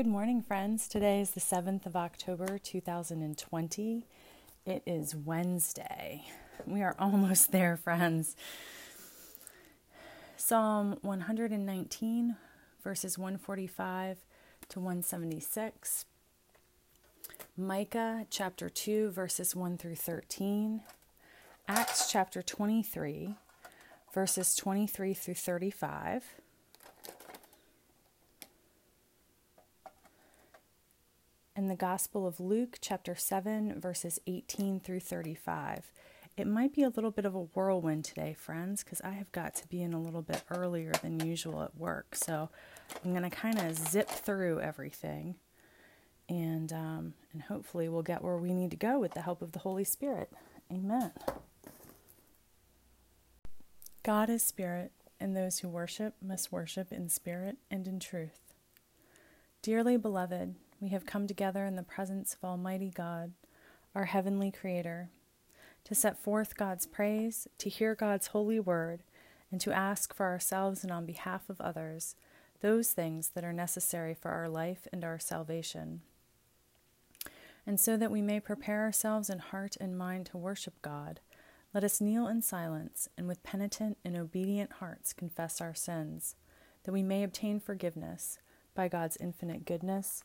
Good morning, friends. Today is the 7th of October, 2020. It is Wednesday. We are almost there, friends. Psalm 119, verses 145 to 176. Micah chapter 2, verses 1 through 13. Acts chapter 23, verses 23 through 35. And the Gospel of Luke, chapter 7, verses 18 through 35. It might be a little bit of a whirlwind today, friends, because I have got to be in a little bit earlier than usual at work. So I'm going to kind of zip through everything, and um, and hopefully we'll get where we need to go with the help of the Holy Spirit. Amen. God is spirit, and those who worship must worship in spirit and in truth. Dearly beloved, we have come together in the presence of Almighty God, our heavenly Creator, to set forth God's praise, to hear God's holy word, and to ask for ourselves and on behalf of others those things that are necessary for our life and our salvation. And so that we may prepare ourselves in heart and mind to worship God, let us kneel in silence and with penitent and obedient hearts confess our sins, that we may obtain forgiveness by God's infinite goodness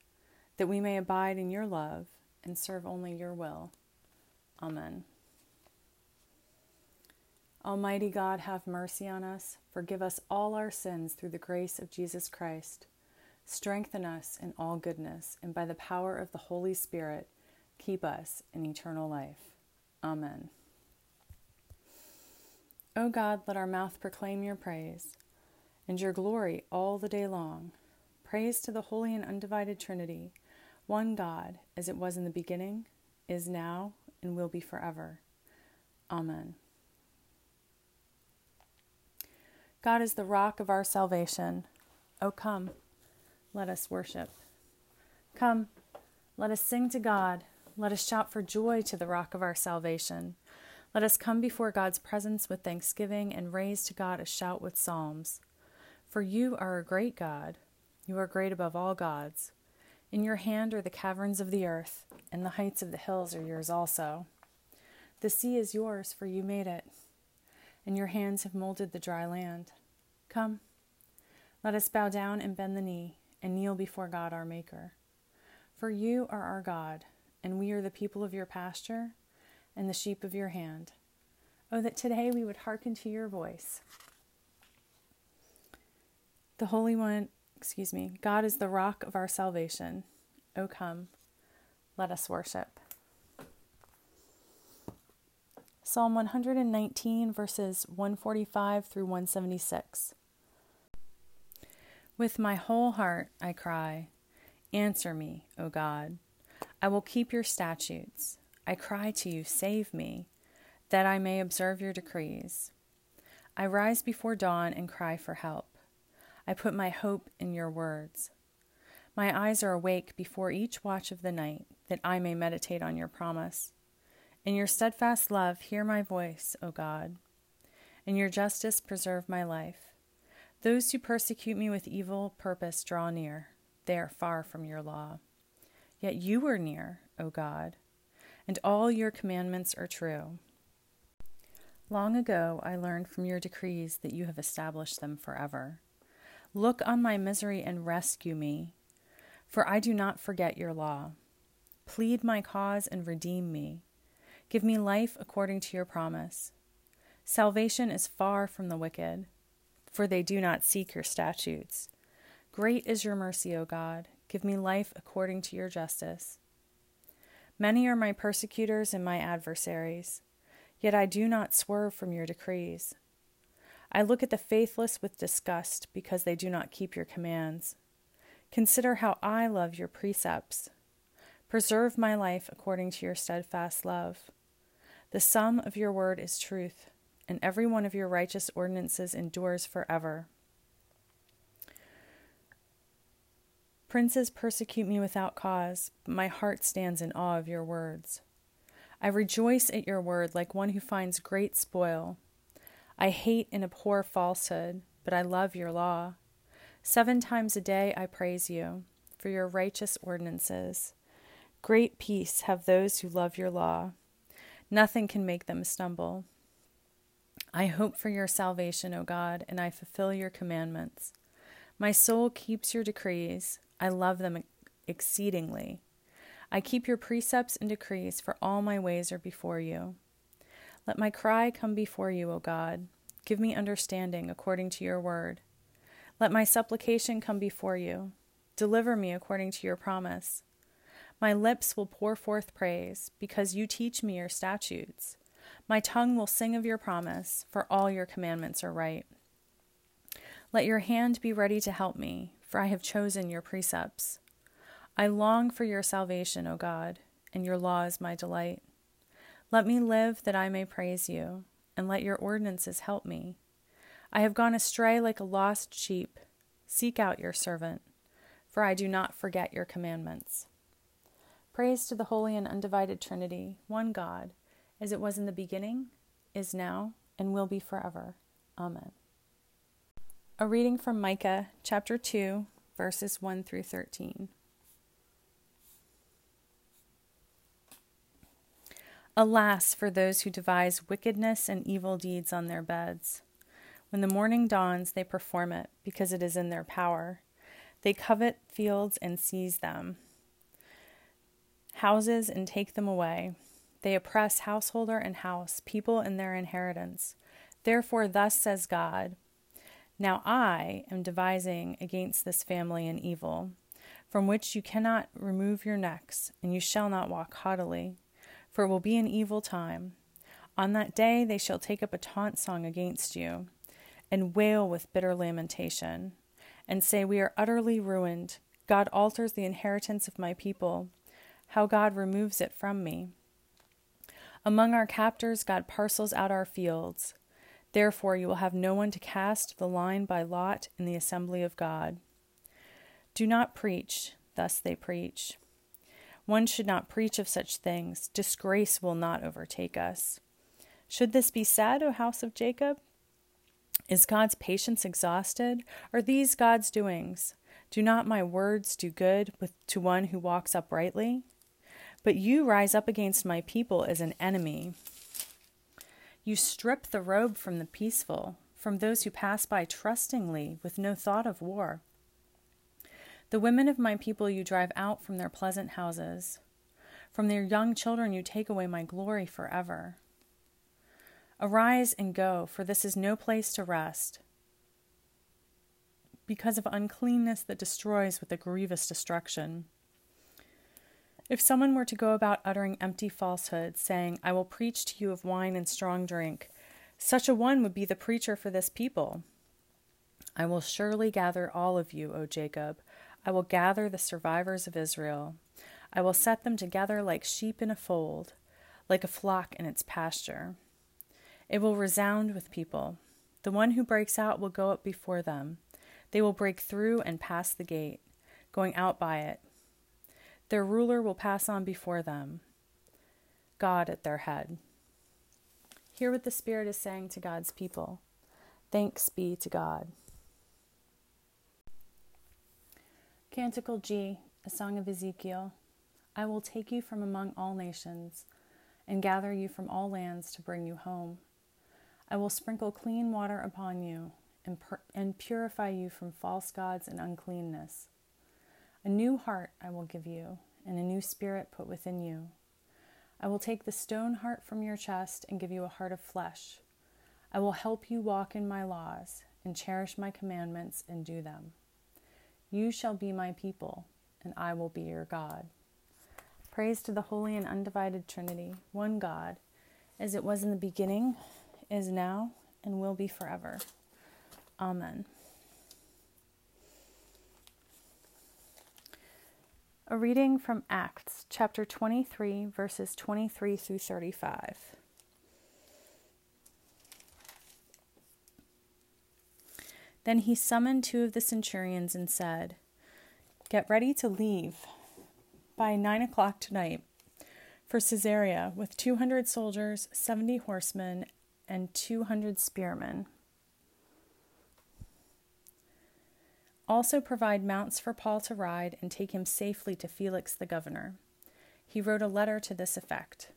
that we may abide in your love and serve only your will. Amen. Almighty God, have mercy on us. Forgive us all our sins through the grace of Jesus Christ. Strengthen us in all goodness, and by the power of the Holy Spirit, keep us in eternal life. Amen. O God, let our mouth proclaim your praise and your glory all the day long. Praise to the holy and undivided Trinity, one God, as it was in the beginning, is now, and will be forever. Amen. God is the rock of our salvation. O come, let us worship. Come, let us sing to God. Let us shout for joy to the rock of our salvation. Let us come before God's presence with thanksgiving and raise to God a shout with psalms. For you are a great God. You are great above all gods. In your hand are the caverns of the earth, and the heights of the hills are yours also. The sea is yours, for you made it, and your hands have molded the dry land. Come, let us bow down and bend the knee, and kneel before God our Maker. For you are our God, and we are the people of your pasture and the sheep of your hand. Oh, that today we would hearken to your voice. The Holy One, excuse me, God is the rock of our salvation. Oh, come, let us worship. Psalm 119, verses 145 through 176. With my whole heart I cry, Answer me, O God. I will keep your statutes. I cry to you, save me, that I may observe your decrees. I rise before dawn and cry for help. I put my hope in your words. My eyes are awake before each watch of the night, that I may meditate on your promise. In your steadfast love, hear my voice, O God. In your justice, preserve my life. Those who persecute me with evil purpose draw near. They are far from your law. Yet you are near, O God and all your commandments are true. Long ago I learned from your decrees that you have established them forever. Look on my misery and rescue me, for I do not forget your law. Plead my cause and redeem me. Give me life according to your promise. Salvation is far from the wicked, for they do not seek your statutes. Great is your mercy, O God. Give me life according to your justice. Many are my persecutors and my adversaries, yet I do not swerve from your decrees. I look at the faithless with disgust because they do not keep your commands. Consider how I love your precepts. Preserve my life according to your steadfast love. The sum of your word is truth, and every one of your righteous ordinances endures forever. Princes persecute me without cause, but my heart stands in awe of your words. I rejoice at your word like one who finds great spoil. I hate and abhor falsehood, but I love your law. Seven times a day I praise you for your righteous ordinances. Great peace have those who love your law. Nothing can make them stumble. I hope for your salvation, O God, and I fulfill your commandments. My soul keeps your decrees. I love them exceedingly. I keep your precepts and decrees, for all my ways are before you. Let my cry come before you, O God. Give me understanding according to your word. Let my supplication come before you. Deliver me according to your promise. My lips will pour forth praise, because you teach me your statutes. My tongue will sing of your promise, for all your commandments are right. Let your hand be ready to help me, for I have chosen your precepts. I long for your salvation, O God, and your law is my delight. Let me live that I may praise you, and let your ordinances help me. I have gone astray like a lost sheep. Seek out your servant, for I do not forget your commandments. Praise to the holy and undivided Trinity, one God, as it was in the beginning, is now, and will be forever. Amen. A reading from Micah chapter 2, verses 1 through 13. Alas for those who devise wickedness and evil deeds on their beds. When the morning dawns, they perform it, because it is in their power. They covet fields and seize them houses and take them away. They oppress householder and house, people and their inheritance. Therefore, thus says God Now I am devising against this family an evil, from which you cannot remove your necks, and you shall not walk haughtily, for it will be an evil time. On that day they shall take up a taunt song against you, and wail with bitter lamentation, and say, We are utterly ruined. God alters the inheritance of my people how God removes it from me. Among our captors, God parcels out our fields. Therefore, you will have no one to cast the line by lot in the assembly of God. Do not preach, thus they preach. One should not preach of such things. Disgrace will not overtake us. Should this be said, O house of Jacob? Is God's patience exhausted? Are these God's doings? Do not my words do good with, to one who walks uprightly? But you rise up against my people as an enemy. You strip the robe from the peaceful, from those who pass by trustingly, with no thought of war. The women of my people you drive out from their pleasant houses. From their young children you take away my glory forever. Arise and go, for this is no place to rest, because of uncleanness that destroys with a grievous destruction. If someone were to go about uttering empty falsehoods, saying, I will preach to you of wine and strong drink, such a one would be the preacher for this people. I will surely gather all of you, O Jacob. I will gather the survivors of Israel. I will set them together like sheep in a fold, like a flock in its pasture. It will resound with people. The one who breaks out will go up before them. They will break through and pass the gate, going out by it. Their ruler will pass on before them, God at their head. Hear what the Spirit is saying to God's people. Thanks be to God. Canticle G, a song of Ezekiel. I will take you from among all nations and gather you from all lands to bring you home. I will sprinkle clean water upon you and, pur- and purify you from false gods and uncleanness. A new heart I will give you, and a new spirit put within you. I will take the stone heart from your chest and give you a heart of flesh. I will help you walk in my laws and cherish my commandments and do them. You shall be my people, and I will be your God. Praise to the holy and undivided Trinity, one God, as it was in the beginning, is now, and will be forever. Amen. A reading from Acts chapter 23, verses 23 through 35. Then he summoned two of the centurions and said, Get ready to leave by nine o'clock tonight for Caesarea with 200 soldiers, 70 horsemen, and 200 spearmen. Also, provide mounts for Paul to ride and take him safely to Felix the governor. He wrote a letter to this effect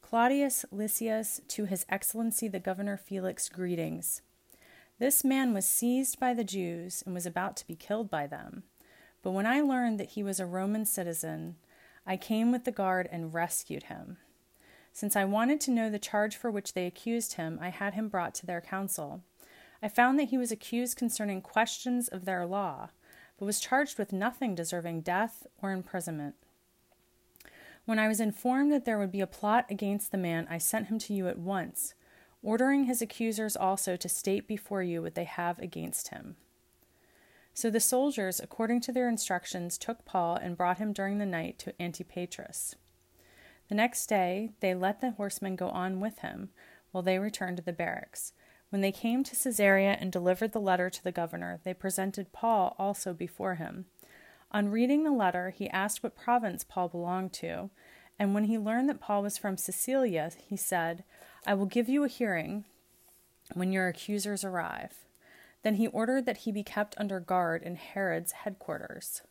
Claudius Lysias, to His Excellency the Governor Felix, greetings. This man was seized by the Jews and was about to be killed by them. But when I learned that he was a Roman citizen, I came with the guard and rescued him. Since I wanted to know the charge for which they accused him, I had him brought to their council. I found that he was accused concerning questions of their law, but was charged with nothing deserving death or imprisonment. When I was informed that there would be a plot against the man, I sent him to you at once, ordering his accusers also to state before you what they have against him. So the soldiers, according to their instructions, took Paul and brought him during the night to Antipatris. The next day they let the horsemen go on with him, while they returned to the barracks. When they came to Caesarea and delivered the letter to the governor, they presented Paul also before him. On reading the letter, he asked what province Paul belonged to, and when he learned that Paul was from Cilicia, he said, I will give you a hearing when your accusers arrive. Then he ordered that he be kept under guard in Herod's headquarters.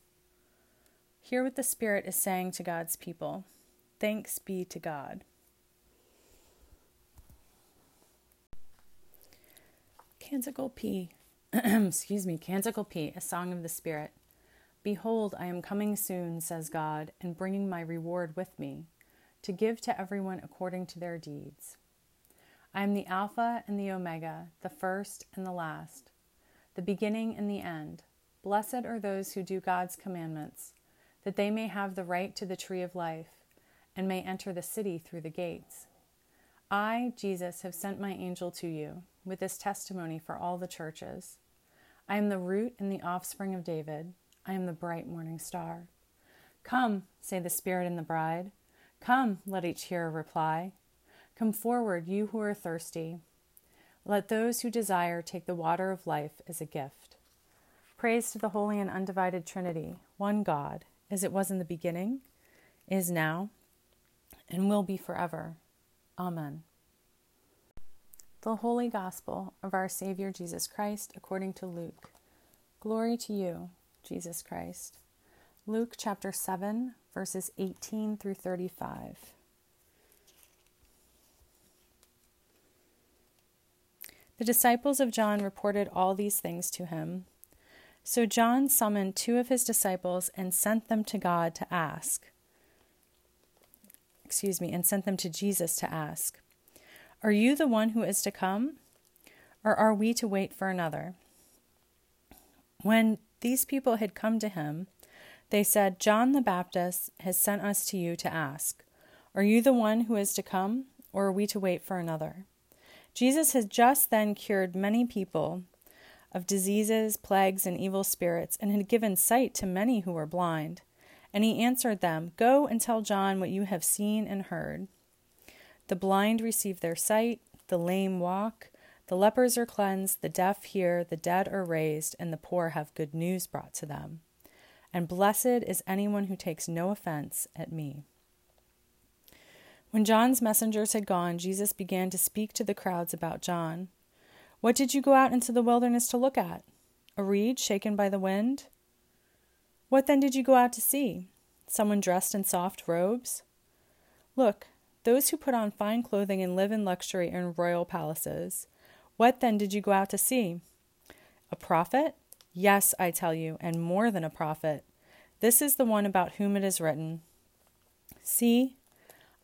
Hear what the Spirit is saying to God's people. Thanks be to God. Canticle P. Excuse me, Canticle P, a song of the Spirit. Behold, I am coming soon, says God, and bringing my reward with me, to give to everyone according to their deeds. I am the Alpha and the Omega, the first and the last, the beginning and the end. Blessed are those who do God's commandments, that they may have the right to the tree of life, and may enter the city through the gates. I, Jesus, have sent my angel to you with this testimony for all the churches. I am the root and the offspring of David. I am the bright morning star. Come, say the Spirit and the bride. Come, let each hearer reply. Come forward, you who are thirsty. Let those who desire take the water of life as a gift. Praise to the holy and undivided Trinity, one God, as it was in the beginning, is now, and will be forever. Amen. The Holy Gospel of our Savior Jesus Christ according to Luke. Glory to you, Jesus Christ. Luke chapter 7, verses 18 through 35. The disciples of John reported all these things to him. So John summoned two of his disciples and sent them to God to ask. Excuse me, and sent them to Jesus to ask. Are you the one who is to come? Or are we to wait for another? When these people had come to him, they said, John the Baptist has sent us to you to ask, Are you the one who is to come, or are we to wait for another? Jesus had just then cured many people of diseases, plagues, and evil spirits, and had given sight to many who were blind. And he answered them, Go and tell John what you have seen and heard. The blind receive their sight, the lame walk, the lepers are cleansed, the deaf hear, the dead are raised, and the poor have good news brought to them. And blessed is anyone who takes no offense at me. When John's messengers had gone, Jesus began to speak to the crowds about John. What did you go out into the wilderness to look at? A reed shaken by the wind? What then did you go out to see? Someone dressed in soft robes? Look, those who put on fine clothing and live in luxury in royal palaces. What then did you go out to see? A prophet? Yes, I tell you, and more than a prophet. This is the one about whom it is written See,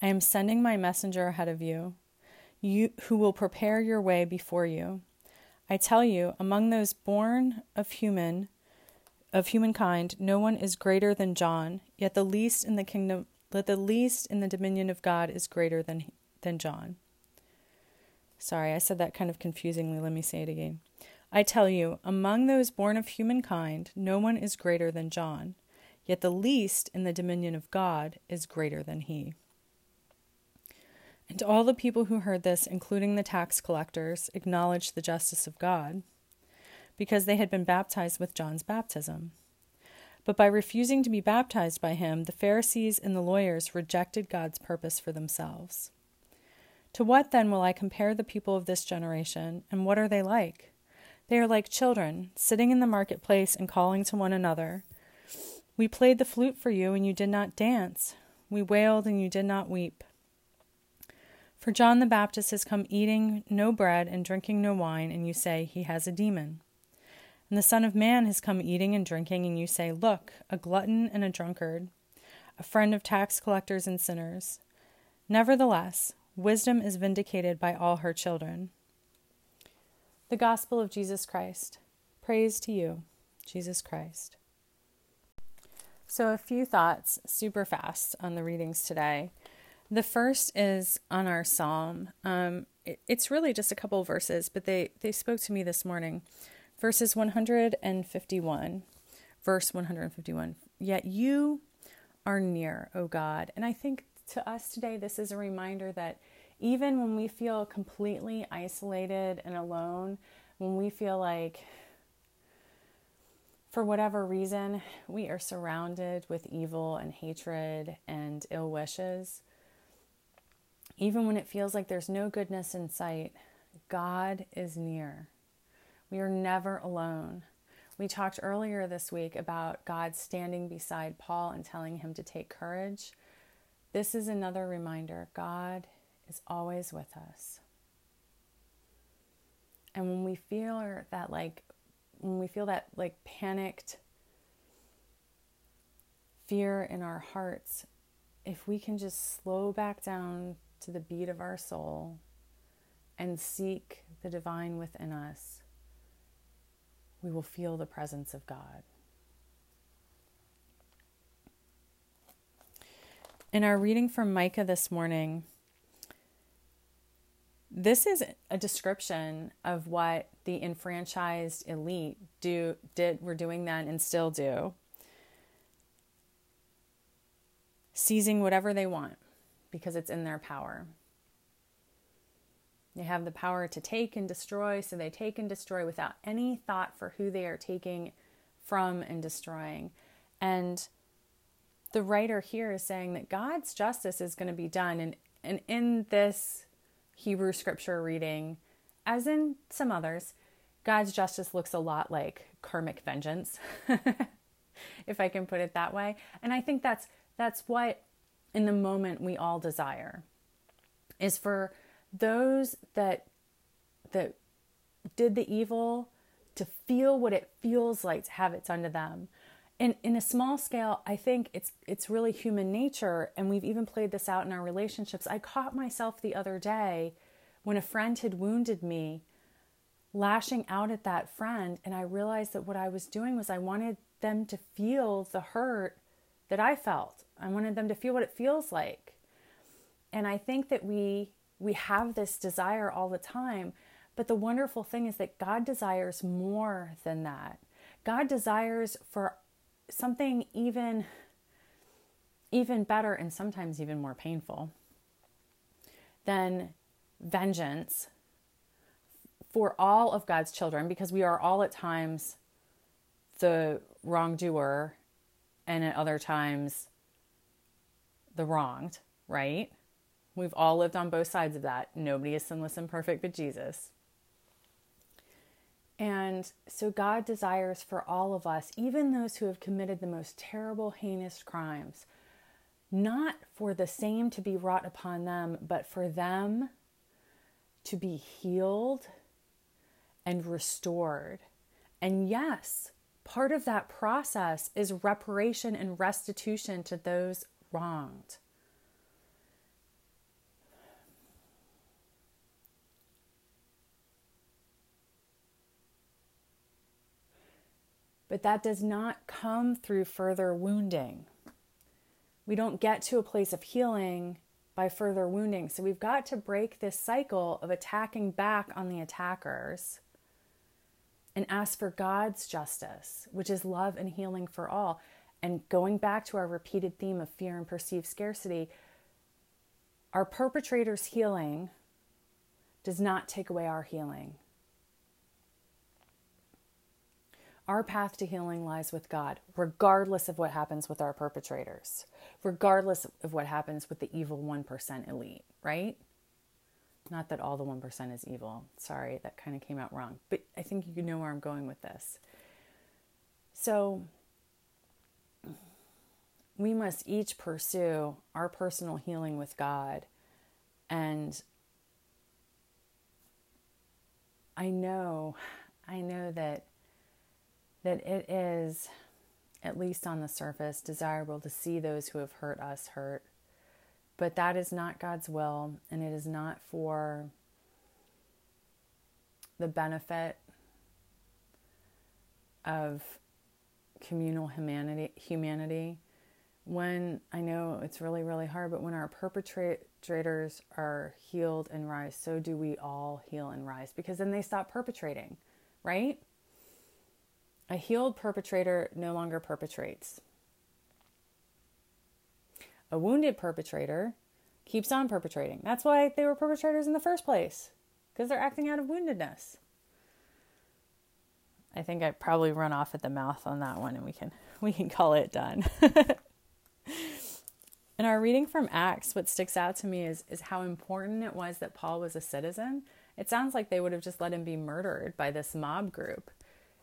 I am sending my messenger ahead of you, you who will prepare your way before you. I tell you, among those born of human of humankind, no one is greater than John, yet the least in the kingdom let the least in the dominion of God is greater than, than John. Sorry, I said that kind of confusingly. Let me say it again. I tell you, among those born of humankind, no one is greater than John. yet the least in the dominion of God is greater than he. And all the people who heard this, including the tax collectors, acknowledged the justice of God, because they had been baptized with John's baptism. But by refusing to be baptized by him, the Pharisees and the lawyers rejected God's purpose for themselves. To what then will I compare the people of this generation, and what are they like? They are like children, sitting in the marketplace and calling to one another. We played the flute for you, and you did not dance. We wailed, and you did not weep. For John the Baptist has come eating no bread and drinking no wine, and you say, He has a demon. And the Son of Man has come eating and drinking, and you say, Look, a glutton and a drunkard, a friend of tax collectors and sinners. Nevertheless, wisdom is vindicated by all her children. The Gospel of Jesus Christ. Praise to you, Jesus Christ. So, a few thoughts super fast on the readings today. The first is on our psalm. Um, it, it's really just a couple verses, but they, they spoke to me this morning. Verses 151, verse 151. Yet you are near, O God. And I think to us today, this is a reminder that even when we feel completely isolated and alone, when we feel like for whatever reason, we are surrounded with evil and hatred and ill wishes. Even when it feels like there's no goodness in sight, God is near. We are never alone. We talked earlier this week about God standing beside Paul and telling him to take courage. This is another reminder God is always with us. And when we feel that like when we feel that like panicked fear in our hearts, if we can just slow back down to the beat of our soul and seek the divine within us, we will feel the presence of God. In our reading from Micah this morning, this is a description of what the enfranchised elite do did were doing then and still do. Seizing whatever they want because it's in their power. They have the power to take and destroy, so they take and destroy without any thought for who they are taking from and destroying. And the writer here is saying that God's justice is going to be done. And, and in this Hebrew scripture reading, as in some others, God's justice looks a lot like karmic vengeance, if I can put it that way. And I think that's that's what in the moment we all desire is for those that that did the evil to feel what it feels like to have it done to them. In in a small scale, I think it's it's really human nature and we've even played this out in our relationships. I caught myself the other day when a friend had wounded me lashing out at that friend and I realized that what I was doing was I wanted them to feel the hurt that I felt. I wanted them to feel what it feels like. And I think that we we have this desire all the time, but the wonderful thing is that God desires more than that. God desires for something even even better and sometimes even more painful than vengeance for all of God's children because we are all at times the wrongdoer and at other times the wronged, right? We've all lived on both sides of that. Nobody is sinless and perfect but Jesus. And so God desires for all of us, even those who have committed the most terrible, heinous crimes, not for the same to be wrought upon them, but for them to be healed and restored. And yes, part of that process is reparation and restitution to those wronged. But that does not come through further wounding. We don't get to a place of healing by further wounding. So we've got to break this cycle of attacking back on the attackers and ask for God's justice, which is love and healing for all. And going back to our repeated theme of fear and perceived scarcity, our perpetrator's healing does not take away our healing. Our path to healing lies with God, regardless of what happens with our perpetrators, regardless of what happens with the evil 1% elite, right? Not that all the 1% is evil. Sorry, that kind of came out wrong. But I think you know where I'm going with this. So, we must each pursue our personal healing with God. And I know, I know that that it is, at least on the surface, desirable to see those who have hurt us hurt. But that is not God's will, and it is not for the benefit of communal humanity humanity when I know it's really, really hard, but when our perpetrators are healed and rise, so do we all heal and rise because then they stop perpetrating, right? A healed perpetrator no longer perpetrates. A wounded perpetrator keeps on perpetrating. That's why they were perpetrators in the first place, because they're acting out of woundedness. I think I probably run off at the mouth on that one and we can we can call it done. In our reading from Acts, what sticks out to me is, is how important it was that Paul was a citizen. It sounds like they would have just let him be murdered by this mob group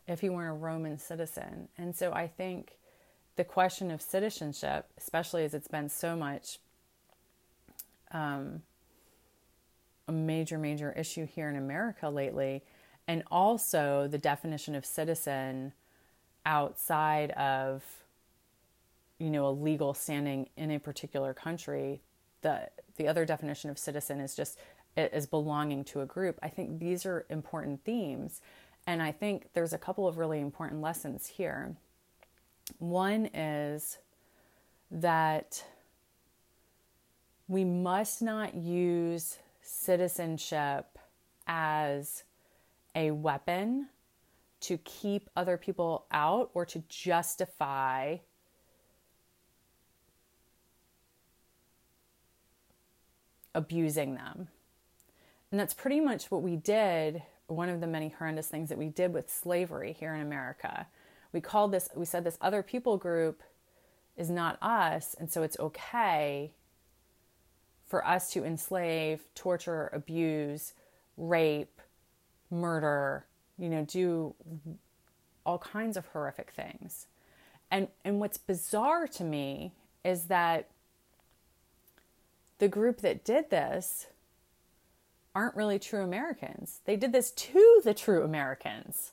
if he weren't a Roman citizen. And so I think the question of citizenship, especially as it's been so much um, a major, major issue here in America lately, and also the definition of citizen outside of you know a legal standing in a particular country the the other definition of citizen is just is belonging to a group i think these are important themes and I think there's a couple of really important lessons here. One is that we must not use citizenship as a weapon to keep other people out or to justify abusing them. And that's pretty much what we did one of the many horrendous things that we did with slavery here in America. We called this, we said this other people group is not us, and so it's okay for us to enslave, torture, abuse, rape, murder, you know, do all kinds of horrific things. And and what's bizarre to me is that the group that did this aren't really true Americans. They did this to the true Americans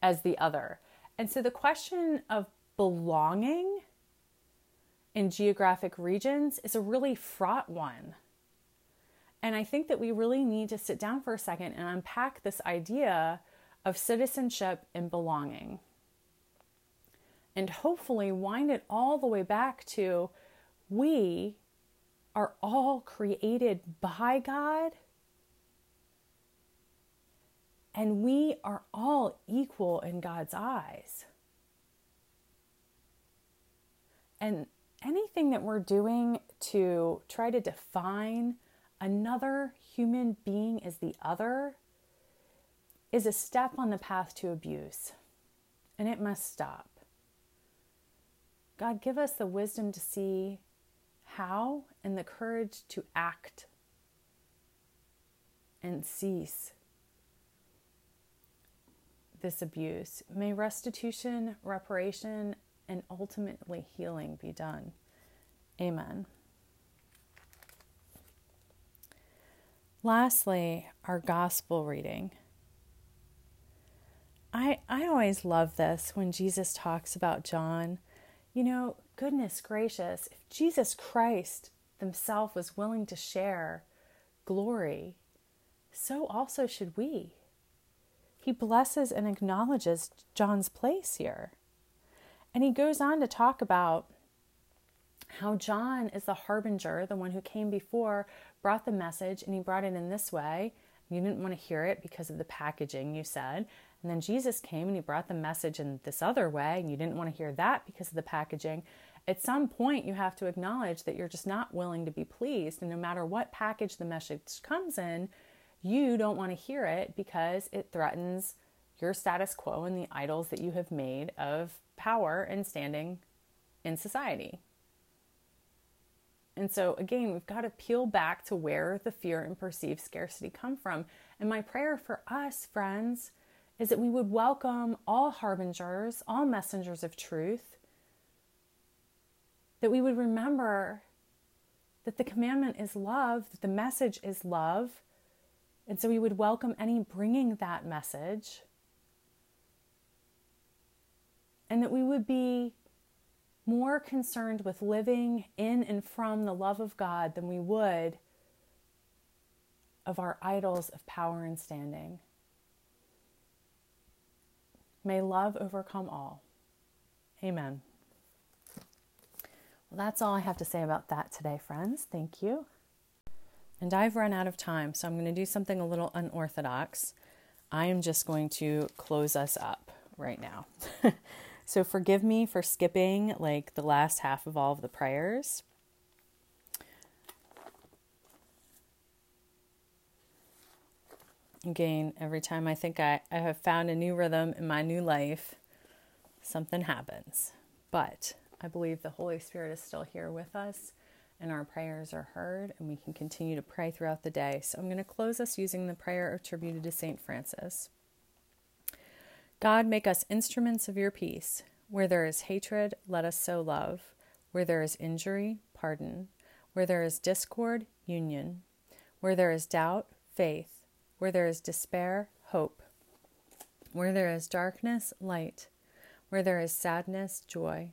as the other. And so the question of belonging in geographic regions is a really fraught one. And I think that we really need to sit down for a second and unpack this idea of citizenship and belonging. And hopefully wind it all the way back to we are all created by God and we are all equal in God's eyes. And anything that we're doing to try to define another human being as the other is a step on the path to abuse. And it must stop. God, give us the wisdom to see how and the courage to act and cease this abuse. May restitution, reparation, and ultimately healing be done. Amen. Lastly, our gospel reading. I, I always love this when Jesus talks about John. You know, goodness gracious, if Jesus Christ himself was willing to share glory, so also should we he blesses and acknowledges John's place here. And he goes on to talk about how John is the harbinger, the one who came before, brought the message, and he brought it in this way. You didn't want to hear it because of the packaging, you said. And then Jesus came and he brought the message in this other way, and you didn't want to hear that because of the packaging. At some point, you have to acknowledge that you're just not willing to be pleased. And no matter what package the message comes in, you don't want to hear it because it threatens your status quo and the idols that you have made of power and standing in society. And so, again, we've got to peel back to where the fear and perceived scarcity come from. And my prayer for us, friends, is that we would welcome all harbingers, all messengers of truth, that we would remember that the commandment is love, that the message is love. And so we would welcome any bringing that message. And that we would be more concerned with living in and from the love of God than we would of our idols of power and standing. May love overcome all. Amen. Well, that's all I have to say about that today, friends. Thank you. And I've run out of time, so I'm going to do something a little unorthodox. I am just going to close us up right now. so forgive me for skipping like the last half of all of the prayers. Again, every time I think I, I have found a new rhythm in my new life, something happens. But I believe the Holy Spirit is still here with us and our prayers are heard and we can continue to pray throughout the day. So I'm going to close us using the prayer attributed to St. Francis. God, make us instruments of your peace. Where there is hatred, let us sow love. Where there is injury, pardon. Where there is discord, union. Where there is doubt, faith. Where there is despair, hope. Where there is darkness, light. Where there is sadness, joy.